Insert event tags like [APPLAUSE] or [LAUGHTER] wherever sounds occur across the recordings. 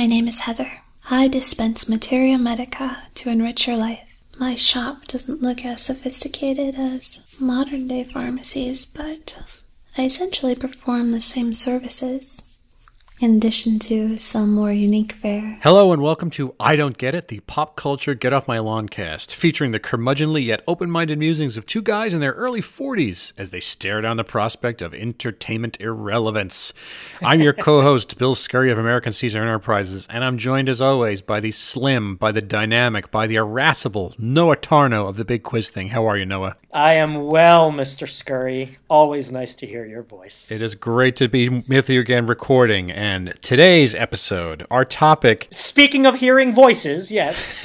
My name is Heather. I dispense materia medica to enrich your life. My shop doesn't look as sophisticated as modern day pharmacies, but I essentially perform the same services in addition to some more unique fare. Hello and welcome to I Don't Get It, the pop culture Get Off My Lawn cast, featuring the curmudgeonly yet open minded musings of two guys in their early 40s as they stare down the prospect of entertainment irrelevance. I'm your [LAUGHS] co host, Bill Scurry of American Caesar Enterprises, and I'm joined as always by the slim, by the dynamic, by the irascible Noah Tarnow of the Big Quiz Thing. How are you, Noah? I am well, Mr. Scurry. Always nice to hear your voice. It is great to be with you again recording. And today's episode, our topic Speaking of hearing voices, yes.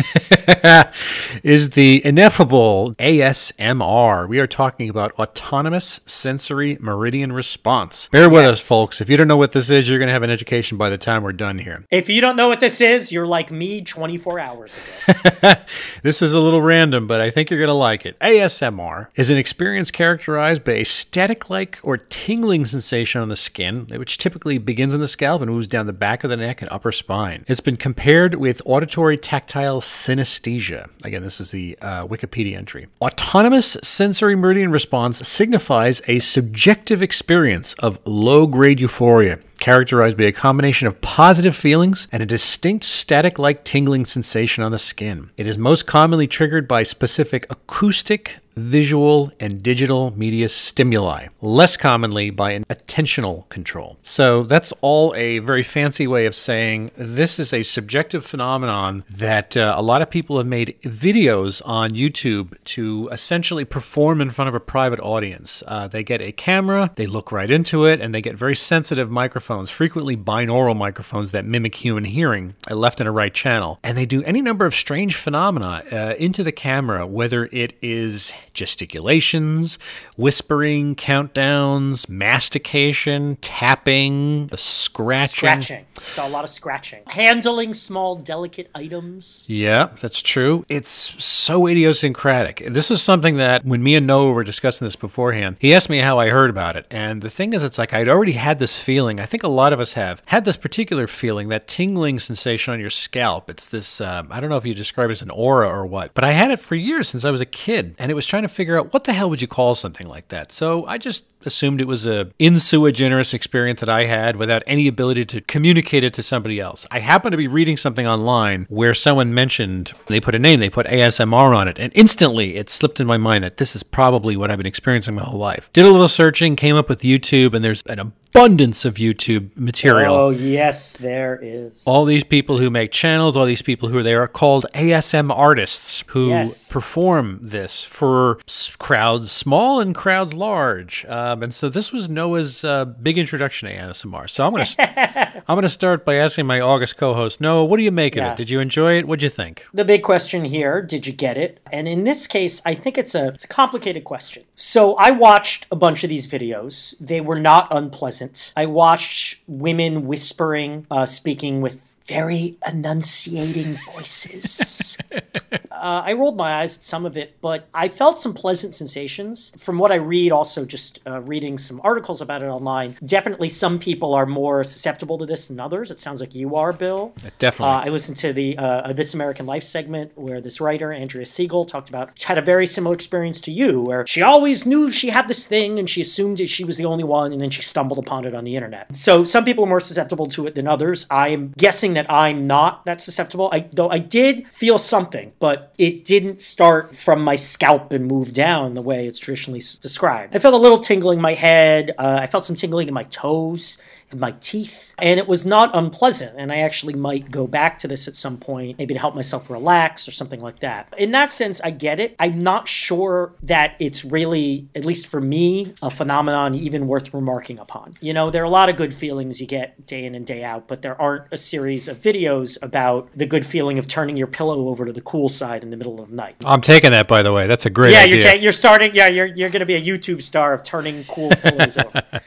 [LAUGHS] is the ineffable ASMR. We are talking about autonomous sensory meridian response. Bear with Yes. us, folks. If you don't know what this is, you're going to have an education by the time we're done here. if you don't know what this is, you're like me 24 hours ago. [LAUGHS] This is a little random, but I think you're going to like it. ASMR is an experience characterized by a static like or tingling sensation on the skin, which typically begins in the scalp and moves down the back of the neck and upper spine. It's been compared with auditory tactile synesthesia. Again, this is the uh, Wikipedia entry. Autonomous sensory meridian response signifies a subjective experience of low grade euphoria characterized by a combination of positive feelings and a distinct static like tingling sensation on the skin. It is most commonly triggered by specific acoustic, visual, and digital media stimuli, less commonly by an attentional control. So that's all a very fancy way of saying this is a subjective phenomenon that uh, a lot of people have made videos on YouTube to essentially perform in front of a private audience. Uh, they get a camera, they look right into it, and they get very sensitive microphones, frequently binaural microphones that mimic human hearing, a left and a right channel. And they do any number of strange phenomena uh, into the camera, whether it is gesticulations, whispering, countdowns, mastication, tapping, scratching. scratching. Saw a lot of scratching. Handling small, delicate items. Yeah, that's true. It's so idiosyncratic. This is something that when me and Noah were discussing this beforehand, he asked me how I heard about it. And the thing is, it's like I'd already had this feeling. I think a lot of us have had this particular feeling, that tingling sensation on your scalp. It's this, um, I don't know if you describe it as an aura or what, but I had it for years since I was a kid. And it was trying to figure out what the hell would you call something like that. So I just assumed it was a in sua generis experience that I had without any ability to communicate it to somebody else. I happened to be reading something online where someone mentioned they put a name, they put ASMR on it, and instantly it slipped in my mind that this is probably what I've been experiencing my whole life. Did a little searching, came up with YouTube, and there's an abundance of YouTube material Oh, yes, there is. all these people who make channels, all these people who are they are called ASM artists who Yes. perform this for crowds small and crowds large. Um, and so this was Noah's uh, big introduction to ASMR. So I'm gonna st- [LAUGHS] I'm gonna start by asking my August co-host Noah, what do you make of Yeah. it? Did you enjoy it? What'd you think? The big question here, did you get it? And in this case, I think it's a, it's a complicated question. So I watched a bunch of these videos. They were not unpleasant. I watched women whispering, uh, speaking with very enunciating voices. [LAUGHS] uh, I rolled my eyes at some of it, but I felt some pleasant sensations. From what I read, also just uh, reading some articles about it online, definitely some people are more susceptible to this than others. It sounds like you are, Bill. Definitely. Uh, I listened to the uh, This American Life segment where this writer, Andrea Seigel, talked about had a very similar experience to you, where she always knew she had this thing and she assumed she was the only one, and then she stumbled upon it on the internet. So some people are more susceptible to it than others. I'm guessing that I'm not that susceptible, I, though I did feel something, but it didn't start from my scalp and move down the way it's traditionally described. I felt a little tingling in my head. Uh, I felt some tingling in my toes in my teeth. And it was not unpleasant. And I actually might go back to this at some point, maybe to help myself relax or something like that. In that sense, I get it. I'm not sure that it's really, at least for me, a phenomenon even worth remarking upon. You know, there are a lot of good feelings you get day in and day out, but there aren't a series of videos about the good feeling of turning your pillow over to the cool side in the middle of the night. I'm taking that, by the way. That's a great yeah, idea. you're, ta- you're starting. Yeah, you're you're going to be a YouTube star of turning cool pillows over. [LAUGHS] and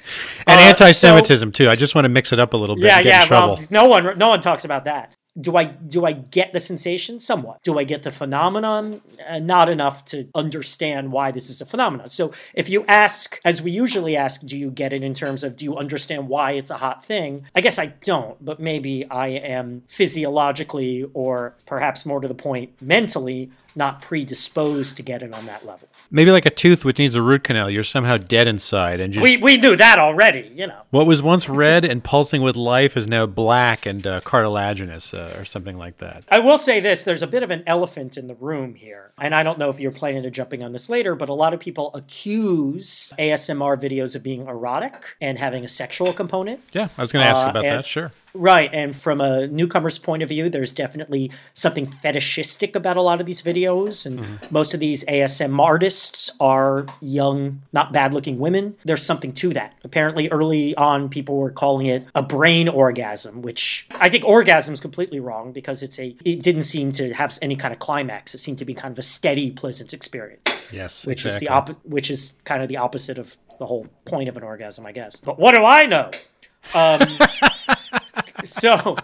Uh, anti-Semitism too. I just want to mix it up a little bit. Yeah, and get yeah. in trouble. Well, no one, no one talks about that. Do I do I get the sensation? Somewhat. Do I get the phenomenon? Uh, not enough to understand why this is a phenomenon. So if you ask, as we usually ask, do you get it in terms of do you understand why it's a hot thing? I guess I don't, but maybe I am physiologically or perhaps more to the point mentally not predisposed to get it on that level. Maybe like a tooth which needs a root canal, you're somehow dead inside and just We we knew that already, you know. what was once red and pulsing with life is now black and uh, cartilaginous uh, or something like that. I will say this there's a bit of an elephant in the room here. And I don't know if you're planning to jumping on this later, but a lot of people accuse ASMR videos of being erotic and having a sexual component. Yeah, I was going to ask Uh, about that. Sure. Right, and from a newcomer's point of view, there's definitely something fetishistic about a lot of these videos, and Mm-hmm. most of these ASM artists are young, not bad-looking women. There's something to that. Apparently, early on, people were calling it a brain orgasm, which I think orgasm is completely wrong because it's a. It didn't seem to have any kind of climax. It seemed to be kind of a steady, pleasant experience Yes, which exactly. is the op- which is kind of the opposite of the whole point of an orgasm, I guess. But what do I know? Um, [LAUGHS] so,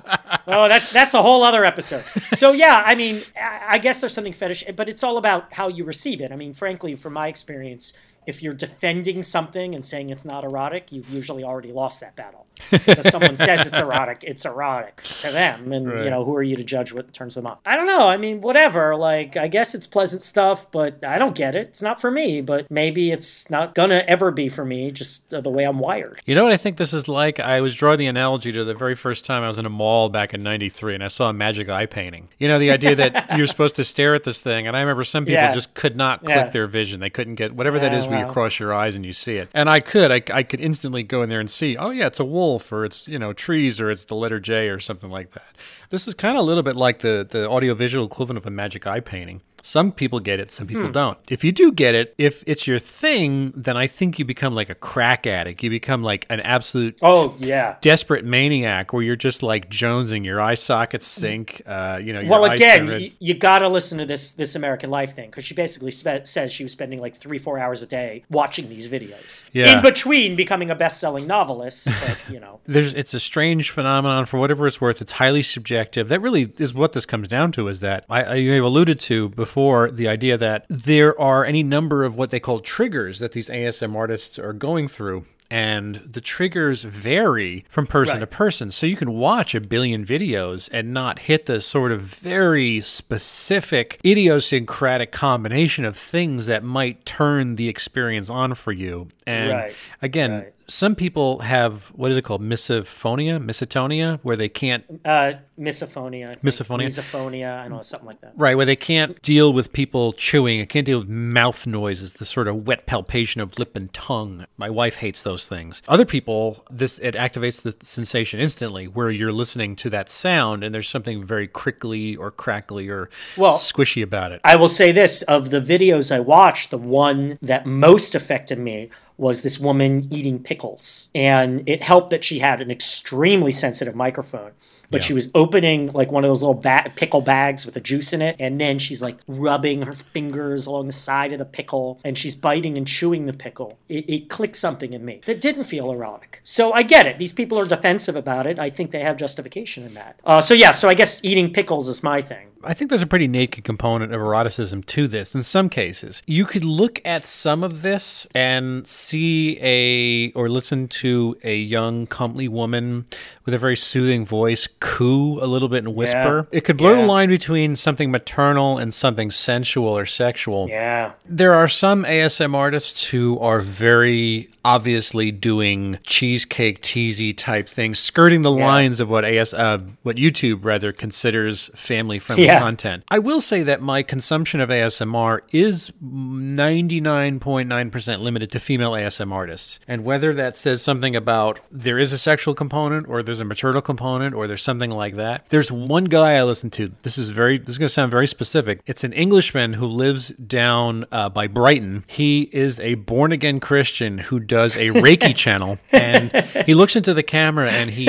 well, that's that's a whole other episode. So [LAUGHS] yeah, I mean, I, I guess there's something fetish, but it's all about how you receive it. I mean, frankly, from my experience. If you're defending something and saying it's not erotic, you've usually already lost that battle. Because if someone says it's [LAUGHS] erotic, it's erotic to them, and Right. you know who are you to judge what turns them on? I don't know. I mean, whatever. Like, I guess it's pleasant stuff, but I don't get it. It's not for me. But maybe it's not gonna ever be for me. Just uh, the way I'm wired. You know what I think this is like? I was drawing the analogy to the very first time I was in a mall back in '93, and I saw a magic eye painting. You know, the idea that [LAUGHS] you're supposed to stare at this thing, and I remember some people Yeah. just could not click Yeah. their vision. They couldn't get whatever that Yeah, is you cross your eyes and you see it. And I could, I, I could instantly go in there and see, oh yeah, it's a wolf, or it's you know trees, or it's the letter J, or something like that. This is kind of a little bit like the the audiovisual equivalent of a magic eye painting. Some people get it, some Hmm. people don't. If you do get it, if it's your thing, then I think you become like a crack addict. You become like an absolute Oh yeah. desperate maniac where you're just like jonesing, your eye sockets sink. Uh, you know, your Well, again, y- you got to listen to this this American Life thing because she basically spe- says she was spending like three four hours a day watching these videos. Yeah. In between becoming a best selling novelist, but you know. [LAUGHS] there's it's a strange phenomenon for whatever it's worth. It's highly subjective. That really is what this comes down to. Is that I, I you have alluded to before the idea that there are any number of what they call triggers that these ASM artists are going through. And the triggers vary from person Right. to person. So you can watch a billion videos and not hit the sort of very specific, idiosyncratic combination of things that might turn the experience on for you. And Right. again, Right. Some people have what is it called misophonia misatonia where they can't Uh, misophonia. I. Misophonia? Misophonia. I don't know, something like that. right where they can't deal with people chewing it can't deal with mouth noises the sort of wet palpation of lip and tongue my wife hates those things other people this it activates the sensation instantly where you're listening to that sound and there's something very crickly or crackly or Well, squishy about it I will say this of the videos I watched, the one that most affected me was this woman eating pickles. And it helped that she had an extremely sensitive microphone. But Yeah. she was opening like one of those little ba- pickle bags with the juice in it. And then she's like rubbing her fingers along the side of the pickle and she's biting and chewing the pickle. It, it clicked something in me that didn't feel erotic. So I get it. These people are defensive about it. I think they have justification in that. Uh, so yeah, so I guess eating pickles is my thing. I think there's a pretty naked component of eroticism to this in some cases. You could look at some of this and see a or listen to a young, comely woman with a very soothing voice coo a little bit and whisper. It could blur the line between something maternal and something sensual or sexual. Yeah. There are some ASM artists who are very obviously doing cheesecake teasy type things, skirting the lines of what AS uh, what YouTube rather considers family friendly Yeah. content. I will say that my consumption of ASMR is 99.9% limited to female ASM artists. And whether that says something about there is a sexual component or there's a maternal component or there's something like that. There's one guy I listen to. This is very this is going to sound very specific. It's an Englishman who lives down uh, by Brighton. He is a born again Christian who does a Reiki [LAUGHS] channel and he looks into the camera and he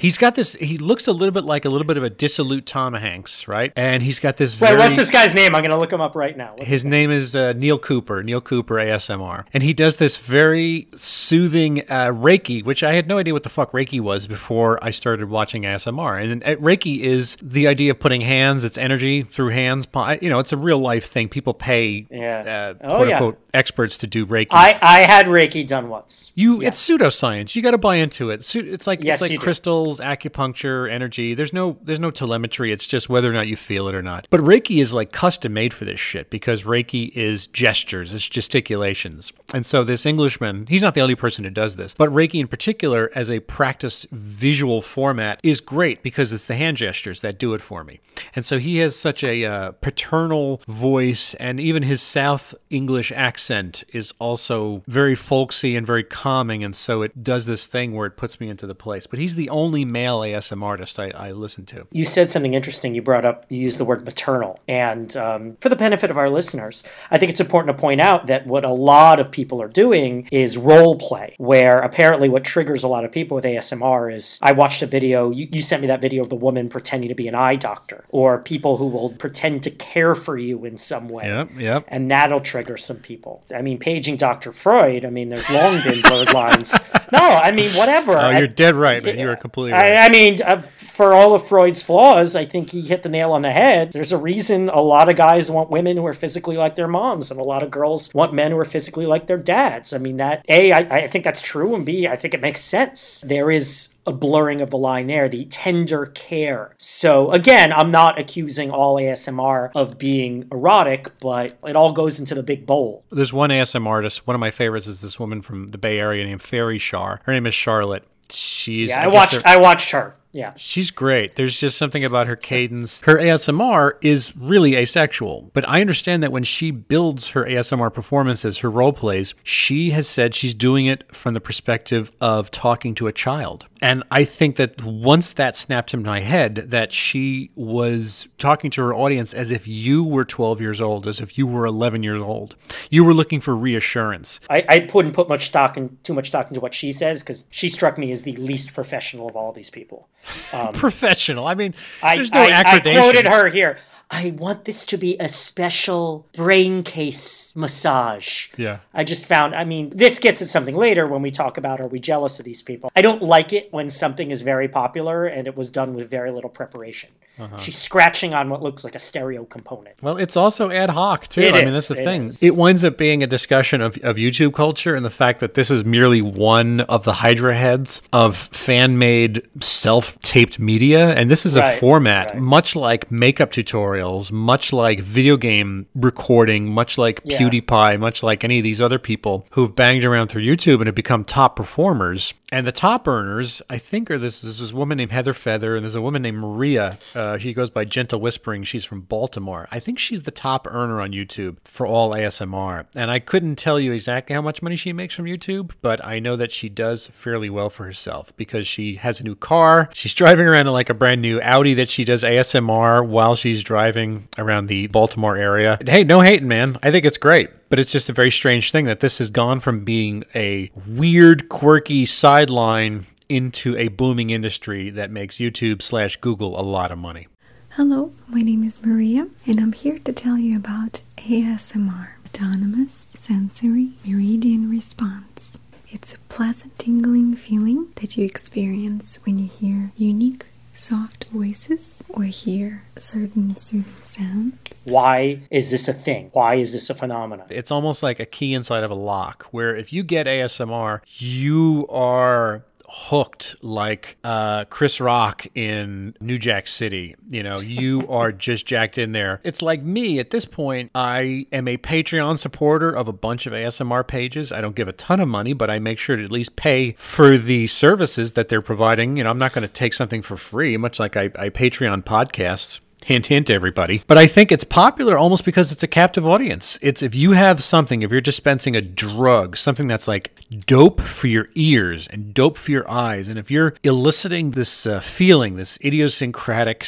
he's got this he looks a little bit like a little bit of a dissolute Tom Hanks, right? And he's got this Wait, very what's this guy's name? I'm going to look him up right now. What's his name is uh, Neil Cooper, Neil Cooper ASMR. And he does this very soothing uh, Reiki, which I had no idea what the fuck Reiki was before I started watching ASMR. ASMR. And Reiki is the idea of putting hands, it's energy through hands. You know, it's a real life thing. People pay Yeah. uh, Oh, quote yeah. unquote experts to do Reiki. I, I had Reiki done once. You, it's pseudoscience. You got to buy into it. It's like Yes, it's like do. crystals, acupuncture, energy. There's no there's no telemetry. It's just whether or not you feel it or not. But Reiki is like custom made for this shit because Reiki is gestures, it's gesticulations. And so this Englishman, he's not the only person who does this, but Reiki in particular as a practiced visual format is great because it's the hand gestures that do it for me. And so he has such a uh, paternal voice, and even his South English accent is also very folksy and very calming. And so it does this thing where it puts me into the place. But he's the only male ASM artist I, I listen to. You said something interesting. You brought up, you used the word maternal. And um, for the benefit of our listeners, I think it's important to point out that what a lot of people are doing is role play, where apparently what triggers a lot of people with ASMR is I watched a video, you, you sent me that video of the woman pretending to be an eye doctor, or people who will pretend to care for you in some way. Yep, yep. And that'll trigger some people. I mean, paging Dr. Freud, I mean, there's long been blurred [LAUGHS] lines. No, I mean, whatever. Oh, you're dead right, man. You are completely right. I, I mean, uh, for all of Freud's flaws, I think he hit the nail on the head. There's a reason a lot of guys want women who are physically like their moms, and a lot of girls want men who are physically like their dads. I mean, that A, I, I think that's true, and B, I think it makes sense. There is a blurring of the line there, the tender care. So again, I'm not accusing all ASMR of being erotic, but it all goes into the big bowl. There's one ASMR artist. One of my favorites is this woman from the Bay Area named Fairy Char. Her name is Charlotte. She's Yeah, I, guess watched. I watched her. Yeah. She's great. There's just something about her cadence. Her ASMR is really asexual, but I understand that when she builds her ASMR performances, her role plays, she has said she's doing it from the perspective of talking to a child. And I think that once that snapped in my head, that she was talking to her audience as if you were 12 years old, as if you were 11 years old. You were looking for reassurance. I, I wouldn't put much stock in too much stock into what she says because she struck me as the least professional of all these people. [LAUGHS] Um, professional. I mean, I, there's no I, I quoted her here. I want this to be a special brain case massage. Yeah. I just found, I mean, this gets at something later when we talk about are we jealous of these people. I don't like it when something is very popular and it was done with very little preparation. Uh-huh. She's scratching on what looks like a stereo component. Well, it's also ad hoc too. It I mean, that's the it thing. is. It winds up being a discussion of, of YouTube culture and the fact that this is merely one of the Hydra heads of fan made, self taped media. And this is a format right. much like makeup tutorials, much like video game recording, much like Yeah. PewDiePie, much like any of these other people who've banged around through YouTube and have become top performers. And the top earners, I think, are this, this is a woman named Heather Feather, and there's a woman named Maria. Uh, she goes by Gentle Whispering. She's from Baltimore. I think she's the top earner on YouTube for all ASMR. And I couldn't tell you exactly how much money she makes from YouTube, but I know that she does fairly well for herself because she has a new car. She's driving around in like a brand new Audi that she does ASMR while she's driving around the Baltimore area. Hey, no hating, man. I think it's great. But it's just a very strange thing that this has gone from being a weird, quirky sideline into a booming industry that makes YouTube slash Google a lot of money. Hello, my name is Maria, and I'm here to tell you about ASMR Autonomous Sensory Meridian Response. It's a pleasant tingling feeling that you experience when you hear unique, soft voices or hear certain soothing sounds. Why is this a thing? Why is this a phenomenon? It's almost like a key inside of a lock, where if you get ASMR, you are hooked like uh, Chris Rock in New Jack City. You know, you [LAUGHS] are just jacked in there. It's like me at this point. I am a Patreon supporter of a bunch of ASMR pages. I don't give a ton of money, but I make sure to at least pay for the services that they're providing. You know, I'm not going to take something for free, much like I, I Patreon podcasts. Hint, hint, everybody. But I think it's popular almost because it's a captive audience. It's if you have something, if you're dispensing a drug, something that's like dope for your ears and dope for your eyes, and if you're eliciting this uh, feeling, this idiosyncratic,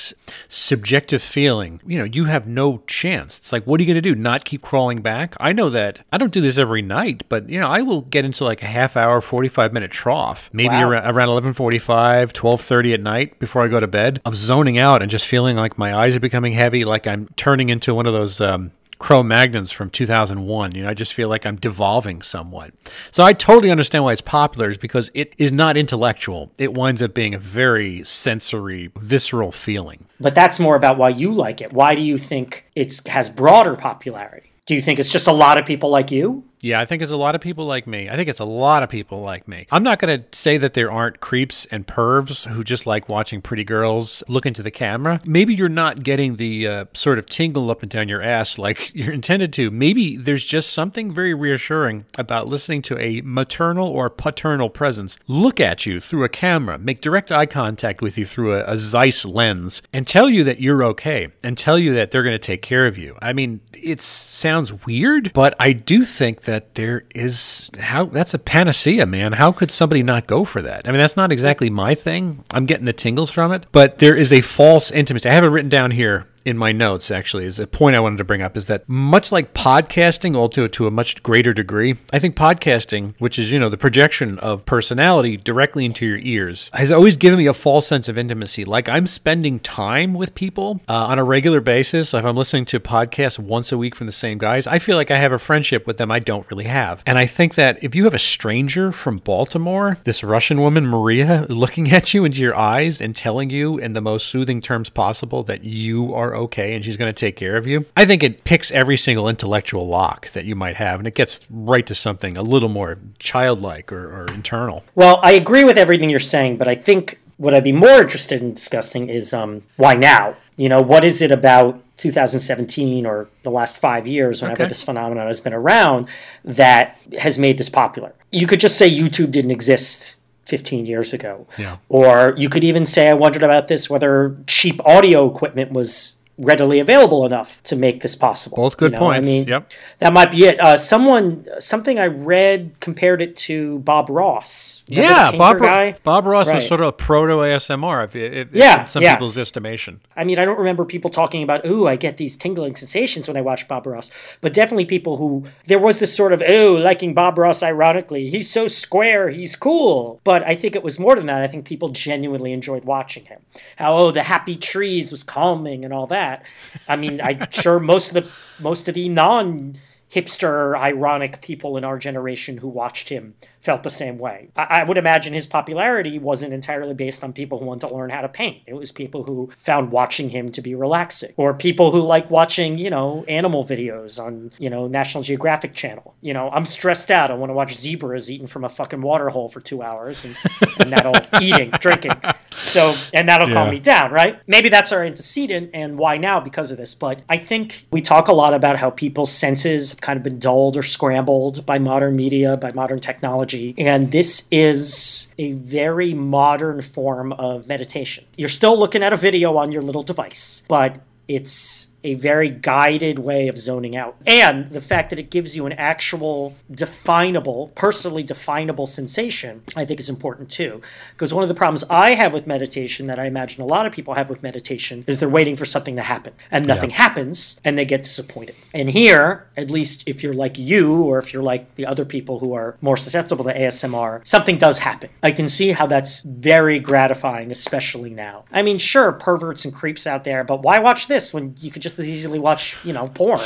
subjective feeling, you know, you have no chance. It's like, what are you going to do? Not keep crawling back? I know that I don't do this every night, but you know, I will get into like a half hour, 45 minute trough, maybe Wow. around around 11:45, 12:30 at night before I go to bed, of zoning out and just feeling like my eyes are becoming heavy, like I'm turning into one of those um, Cro Magnons from 2001. You know, I just feel like I'm devolving somewhat. So I totally understand why it's popular is because it is not intellectual. It winds up being a very sensory, visceral feeling. But that's more about why you like it. Why do you think it has broader popularity? Do you think it's just a lot of people like you? Yeah, I think it's a lot of people like me. I think it's a lot of people like me. I'm not going to say that there aren't creeps and pervs who just like watching pretty girls look into the camera. Maybe you're not getting the uh, sort of tingle up and down your ass like [LAUGHS] you're intended to. Maybe there's just something very reassuring about listening to a maternal or paternal presence look at you through a camera, make direct eye contact with you through a, a Zeiss lens, and tell you that you're okay and tell you that they're going to take care of you. I mean, it sounds weird, but I do think that there is how that's a panacea, man. How could somebody not go for that? I mean, that's not exactly my thing. I'm getting the tingles from it, but there is a false intimacy. I have it written down here in my notes actually is a point I wanted to bring up is that much like podcasting, although to a much greater degree, I think podcasting, which is you know the projection of personality directly into your ears, has always given me a false sense of intimacy. Like I'm spending time with people uh, on a regular basis. If I'm listening to podcasts once a week from the same guys, I feel like I have a friendship with them I don't really have. And I think that if you have a stranger from Baltimore, this Russian woman Maria, [LAUGHS] looking at you into your eyes and telling you in the most soothing terms possible that you are okay and she's going to take care of you. I think it picks every single intellectual lock that you might have and it gets right to something a little more childlike or, or internal. Well, I agree with everything you're saying, but I think what I'd be more interested in discussing is um, why now? You know, what is it about 2017 or the last five years, whenever Okay. this phenomenon has been around, that has made this popular? You could just say YouTube didn't exist 15 years ago. Yeah. Or you could even say, I wondered about this, whether cheap audio equipment was readily available enough to make this possible. Both good You know, points. I mean, Yep. that might be it. Uh, someone, something I read compared it to Bob Ross. Remember Yeah, Bob, guy? Bob Ross Right. is sort of a proto ASMR, if, if, if Yeah, in some yeah. people's estimation. I mean, I don't remember people talking about, ooh, I get these tingling sensations when I watch Bob Ross, but definitely people who, there was this sort of, ooh, liking Bob Ross ironically. He's so square, he's cool. But I think it was more than that. I think people genuinely enjoyed watching him. How, oh, the happy trees was calming and all that. I mean, I'm sure most of the, most of the non hipster, ironic people in our generation who watched him felt the same way. I, I would imagine his popularity wasn't entirely based on people who wanted to learn how to paint. It was people who found watching him to be relaxing, or people who like watching, you know, animal videos on, you know, National Geographic Channel. You know, I'm stressed out. I want to watch zebras eating from a fucking water hole for two hours, and, and that'll [LAUGHS] eating, drinking. So, and that'll calm me down, right? Maybe that's our antecedent, and why now because of this. But I think we talk a lot about how people's senses have kind of been dulled or scrambled by modern media, by modern technology. And this is a very modern form of meditation. You're still looking at a video on your little device, but it's a very guided way of zoning out. And the fact that it gives you an actual definable, personally definable sensation, I think is important too. Because one of the problems I have with meditation, that I imagine a lot of people have with meditation, is they're waiting for something to happen. And nothing happens, and they get disappointed. And here, at least if you're like you, or if you're like the other people who are more susceptible to ASMR, something does happen. I can see how that's very gratifying, especially now. I mean, sure, perverts and creeps out there, but why watch this when you could just as easily watch, you know, porn?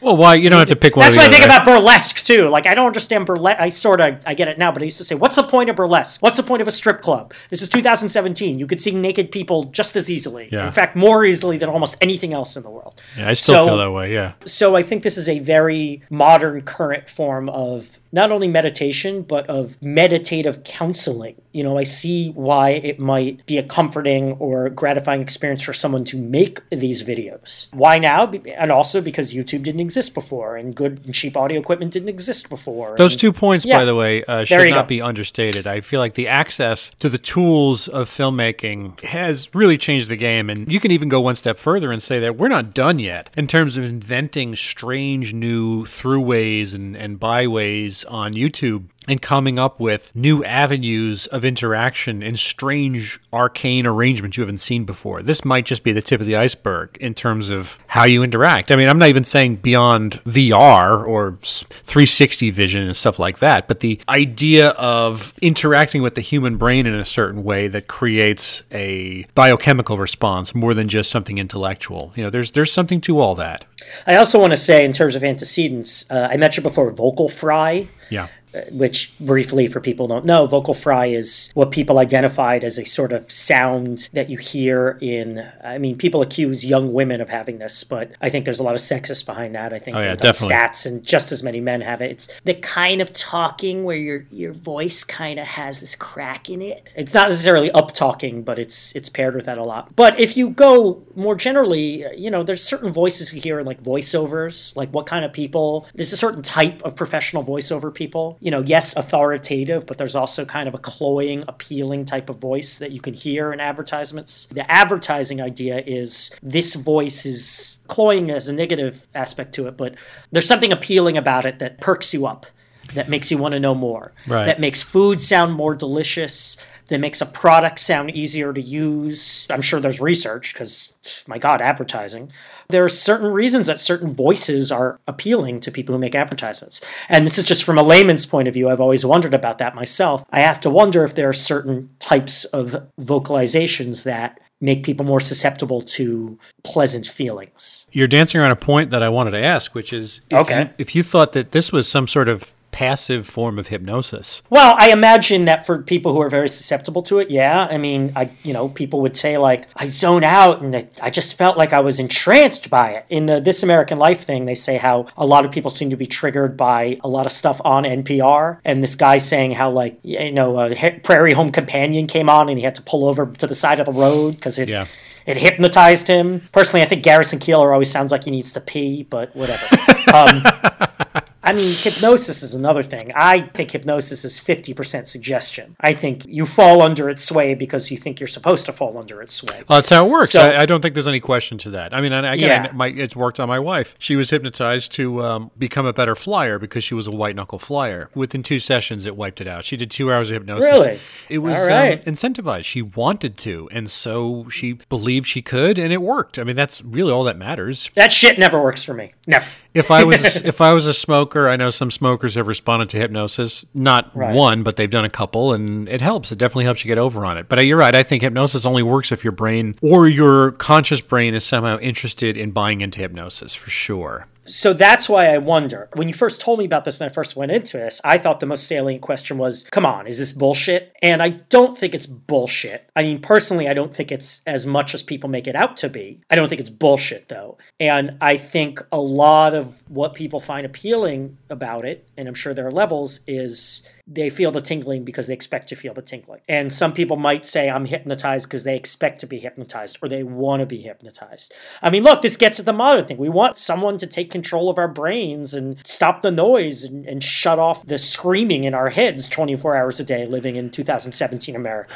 Well, why? You don't have to pick one That's what I think about burlesque too. Like I don't understand burlesque. I sort of I get it now, but I used to say, "What's the point of burlesque? What's the point of a strip club?" This is 2017. You could see naked people just as easily. Yeah. In fact, more easily than almost anything else in the world. Yeah, I still So- feel that way, yeah. So I think this is a very modern, current form of not only meditation but of meditative counseling. You know, I see why it might be a comforting or gratifying experience for someone to make these videos. Why now? And also because YouTube didn't exist before, and good and cheap audio equipment didn't exist before. Those and- two points, Yeah. by the way, uh, should not go. be understated. I feel like the access to the tools of filmmaking has really changed the game. And you can even go one step further and say that we're not done yet in terms of inventing strange new throughways and, and byways on YouTube and coming up with new avenues of interaction and strange arcane arrangements you haven't seen before. This might just be the tip of the iceberg in terms of how you interact. I mean, I'm not even saying beyond VR or 360 vision and stuff like that, but the idea of interacting with the human brain in a certain way that creates a biochemical response more than just something intellectual. You know, there's there's something to all that. I also want to say, in terms of antecedents, uh, I mentioned before vocal fry. Yeah which briefly for people don't know, vocal fry is what people identified as a sort of sound that you hear in. I mean, people accuse young women of having this, but I think there's a lot of sexist behind that. I think oh, yeah, definitely. stats and just as many men have it. It's the kind of talking where your your voice kind of has this crack in it. It's not necessarily up talking, but it's it's paired with that a lot. But if you go more generally, you know, there's certain voices we hear in like voiceovers, like what kind of people. There's a certain type of professional voiceover people you know, yes, authoritative, but there's also kind of a cloying, appealing type of voice that you can hear in advertisements. The advertising idea is this voice is cloying as a negative aspect to it, but there's something appealing about it that perks you up, that makes you want to know more, right. that makes food sound more delicious, that makes a product sound easier to use. I'm sure there's research because, my God, advertising. There are certain reasons that certain voices are appealing to people who make advertisements. And this is just from a layman's point of view. I've always wondered about that myself. I have to wonder if there are certain types of vocalizations that make people more susceptible to pleasant feelings. You're dancing around a point that I wanted to ask, which is if okay. You, if you thought that this was some sort of passive form of hypnosis. Well, I imagine that for people who are very susceptible to it, yeah. I mean, I you know, people would say like I zone out and I just felt like I was entranced by it. In the This American Life thing, they say how a lot of people seem to be triggered by a lot of stuff on NPR, and this guy saying how like you know, a Prairie Home Companion came on and he had to pull over to the side of the road because it. Yeah it hypnotized him. Personally, I think Garrison Keillor always sounds like he needs to pee, but whatever. [LAUGHS] um, I mean, hypnosis is another thing. I think hypnosis is 50% suggestion. I think you fall under its sway because you think you're supposed to fall under its sway. Well, that's how it works. So, I, I, don't think there's any question to that. I mean, again, yeah. I, my, it's worked on my wife. She was hypnotized to um, become a better flyer because she was a white knuckle flyer. Within two sessions, it wiped it out. She did two hours of hypnosis. Really? It was um, right. um, incentivized. She wanted to, and so she believed she could, and it worked. I mean, that's really all that matters. That shit never works for me. Never. If I was [LAUGHS] if I was a smoker, I know some smokers have responded to hypnosis. Not right. one, but they've done a couple, and it helps. It definitely helps you get over on it. But uh, you're right. I think hypnosis only works if your brain or your conscious brain is somehow interested in buying into hypnosis for sure so that's why I wonder. When you first told me about this and I first went into this, I thought the most salient question was, come on, is this bullshit? And I don't think it's bullshit. I mean, personally, I don't think it's as much as people make it out to be. I don't think it's bullshit, though. And I think a lot of what people find appealing about it, and I'm sure there are levels, is they feel the tingling because they expect to feel the tingling. And some people might say, I'm hypnotized because they expect to be hypnotized or they want to be hypnotized. I mean, look, this gets at the modern thing. We want someone to take control of our brains and stop the noise and, and shut off the screaming in our heads 24 hours a day living in 2017 America.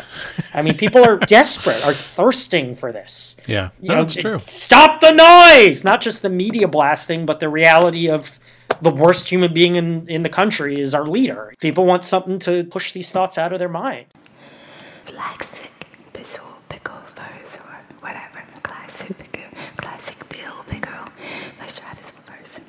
I mean, people are [LAUGHS] desperate, are thirsting for this. Yeah, you no, know, that's true. Stop the noise! Not just the media blasting, but the reality of the worst human being in, in the country is our leader. People want something to push these thoughts out of their mind Pickle verse or whatever. Classic Pickle, classic Dill Pickle. Let's try this one first.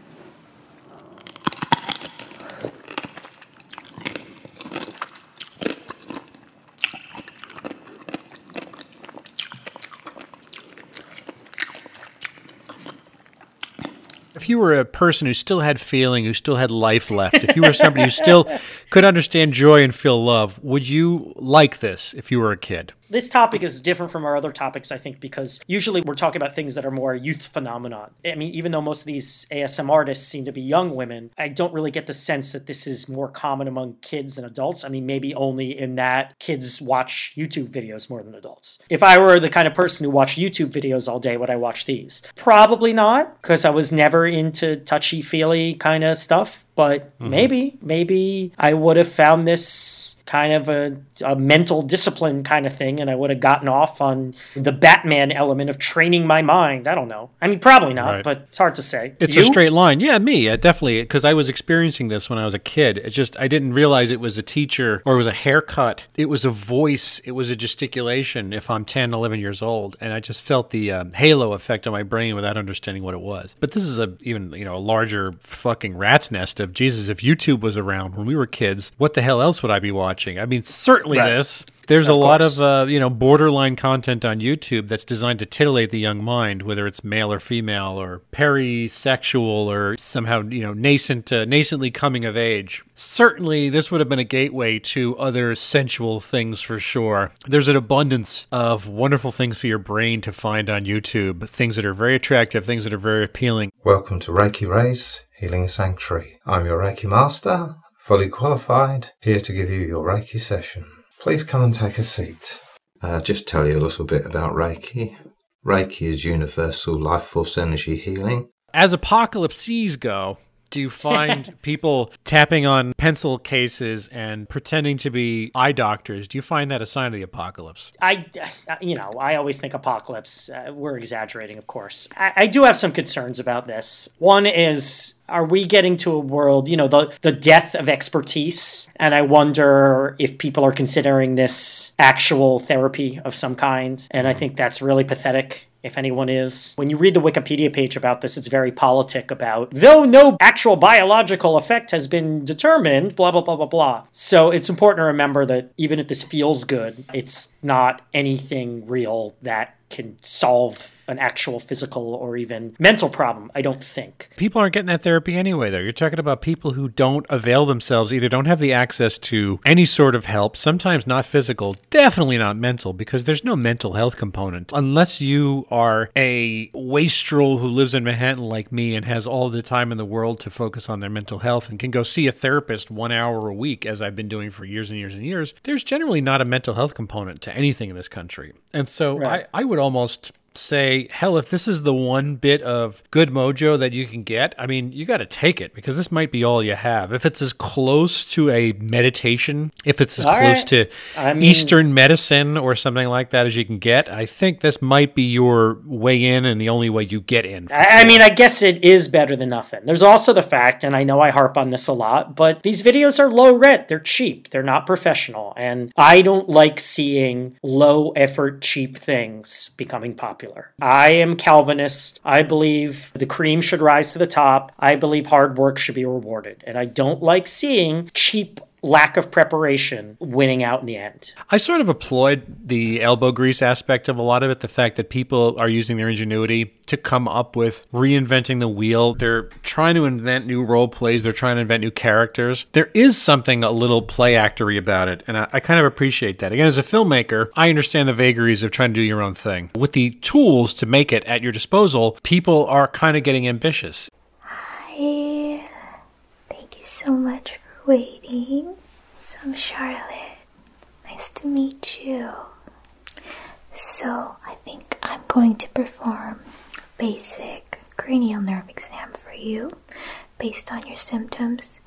If you were a person who still had feeling, who still had life left, if you were somebody who still could understand joy and feel love, would you like this if you were a kid? This topic is different from our other topics, I think, because usually we're talking about things that are more youth phenomenon. I mean, even though most of these ASM artists seem to be young women, I don't really get the sense that this is more common among kids than adults. I mean, maybe only in that kids watch YouTube videos more than adults. If I were the kind of person who watched YouTube videos all day, would I watch these? Probably not, because I was never into touchy feely kind of stuff. But mm-hmm. maybe, maybe I would have found this kind of a, a mental discipline kind of thing, and I would have gotten off on the Batman element of training my mind. I don't know. I mean, probably not, Right. but it's hard to say. It's You? a straight line. Yeah, me, uh, definitely. Because I was experiencing this when I was a kid. It's just, I didn't realize it was a teacher or it was a haircut. It was a voice. It was a gesticulation if I'm 10, 11 years old. And I just felt the um, halo effect on my brain without understanding what it was. But this is a even, you know, a larger fucking rat's nest of Jesus. If YouTube was around when we were kids, what the hell else would I be watching? I mean, certainly Right. this. There's Of a lot of uh, you know borderline content on YouTube that's designed to titillate the young mind, whether it's male or female or perisexual or somehow you know nascent, uh, nascently coming of age. Certainly, this would have been a gateway to other sensual things for sure. There's an abundance of wonderful things for your brain to find on YouTube, things that are very attractive, things that are very appealing. Welcome to Reiki Rays Healing Sanctuary. I'm your Reiki Master, fully qualified, here to give you your Reiki session. Please come and take a seat. Uh, just tell you a little bit about Reiki. Reiki is universal life force energy healing. As apocalypses go, do you find [LAUGHS] people tapping on pencil cases and pretending to be eye doctors? Do you find that a sign of the apocalypse? I, you know, I always think apocalypse. Uh, we're exaggerating, of course. I, I do have some concerns about this. One is, are we getting to a world, you know, the the death of expertise? And I wonder if people are considering this actual therapy of some kind. And I think that's really pathetic. If anyone is. When you read the Wikipedia page about this, it's very politic about, though no actual biological effect has been determined, blah, blah, blah, blah, blah. So it's important to remember that even if this feels good, it's not anything real that can solve an actual physical or even mental problem, I don't think. People aren't getting that therapy anyway, though. You're talking about people who don't avail themselves, either don't have the access to any sort of help, sometimes not physical, definitely not mental, because there's no mental health component. Unless you are a wastrel who lives in Manhattan like me and has all the time in the world to focus on their mental health and can go see a therapist one hour a week, as I've been doing for years and years and years, there's generally not a mental health component to anything in this country. And so Right. I, I would almost say, hell, if this is the one bit of good mojo that you can get, I mean, you got to take it because this might be all you have. If it's as close to a meditation, if it's as All close right. to I mean- Eastern medicine or something like that as you can get, I think this might be your way in and the only way you get in. I, I mean, I guess it is better than nothing. There's also the fact, and I know I harp on this a lot, but these videos are low rent. They're cheap. They're not professional. And I don't like seeing low effort, cheap things becoming popular. I am Calvinist. I believe the cream should rise to the top. I believe hard work should be rewarded. And I don't like seeing cheap lack of preparation winning out in the end. I sort of applaud the elbow grease aspect of a lot of it. The fact that people are using their ingenuity to come up with reinventing the wheel. They're trying to invent new role plays. They're trying to invent new characters. There is something a little play actory about it, and I, I kind of appreciate that. Again, as a filmmaker, I understand the vagaries of trying to do your own thing. With the tools to make it at your disposal, people are kind of getting ambitious. Hi. Thank you so much for waiting. So I'm Charlotte. Nice to meet you. So I think I'm going to perform a basic cranial nerve exam for you based on your symptoms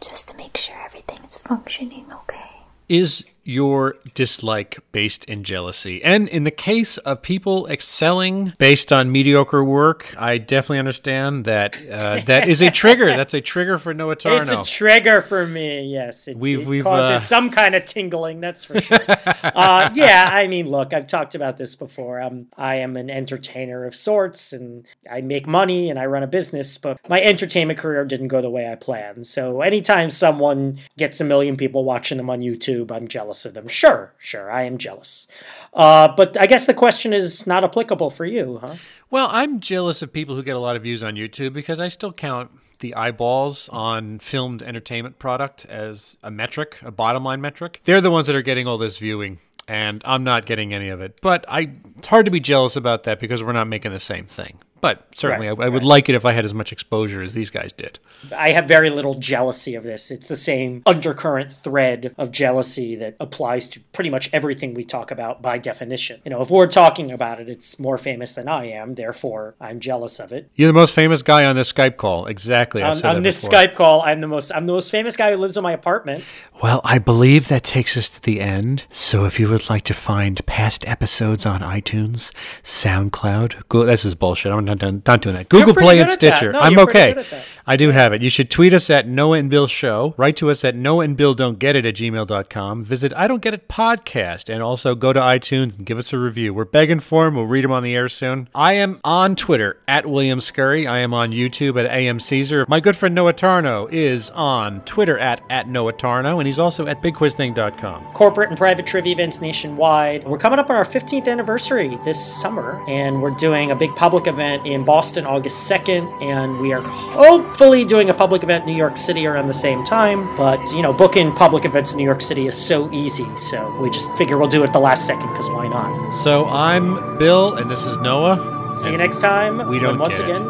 just to make sure everything is functioning okay. is your dislike based in jealousy? And in the case of people excelling based on mediocre work, I definitely understand that uh, that is a trigger. [LAUGHS] That's a trigger for Noah It's a trigger for me. Yes, it, We've- it we've, causes uh, some kind of tingling. That's for sure. uh, [LAUGHS] yeah, I mean, look, I've talked about this before. I'm I am an entertainer of sorts, and I make money and I run a business. But my entertainment career didn't go the way I planned. So anytime someone gets a million people watching them on YouTube, I'm jealous of them. Sure, sure, I am jealous. Uh, but I guess the question is not applicable for you, huh? well, I'm jealous of people who get a lot of views on YouTube because I still count the eyeballs on filmed entertainment product as a metric, a bottom line metric. They're the ones that are getting all this viewing. And I'm not getting any of it. But I it's hard to be jealous about that because we're not making the same thing. But certainly Right, I, I would like it if I had as much exposure as these guys did. I have very little jealousy of this. It's the same undercurrent thread of jealousy that applies to pretty much everything we talk about by definition. You know, if we're talking about it, it's more famous than I am, therefore I'm jealous of it. You're the most famous guy on this Skype call. Exactly. I've On, this before. Skype call, I'm the most I'm the most famous guy who lives in my apartment. Well, I believe that takes us to the end. So if you would like to find past episodes on iTunes, SoundCloud, Google, this is bullshit. I'm not, done, not doing that. Google Play and. Stitcher. No, I'm okay. good at that. I do have it. You should tweet us at Noah and Bill Show. Write to us at Noah and Bill Don't Get It at gmail.com. Visit I Don't Get It podcast and also go to iTunes and give us a review. We're begging for them. We'll read them on the air soon. I am on Twitter at William Scurry. I am on YouTube at AM Caesar. My good friend Noah Tarnow is on Twitter at, at Noah Tarnow, and he's also at BigQuizThing.com. corporate and private trivia events nationwide. We're coming up on our 15th anniversary this summer, and we're doing a big public event in Boston August 2nd, and we are hopefully doing a public event in New York City around the same time. But, you know, booking public events in New York City is so easy, so we just figure we'll do it the last second, because why not? So I'm Bill, and this is Noah. See you next time. We don't once get it. again,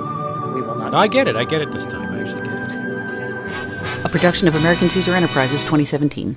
we will not. No, I get it. I get it this time. I actually get it. A production of American Caesar Enterprises 2017.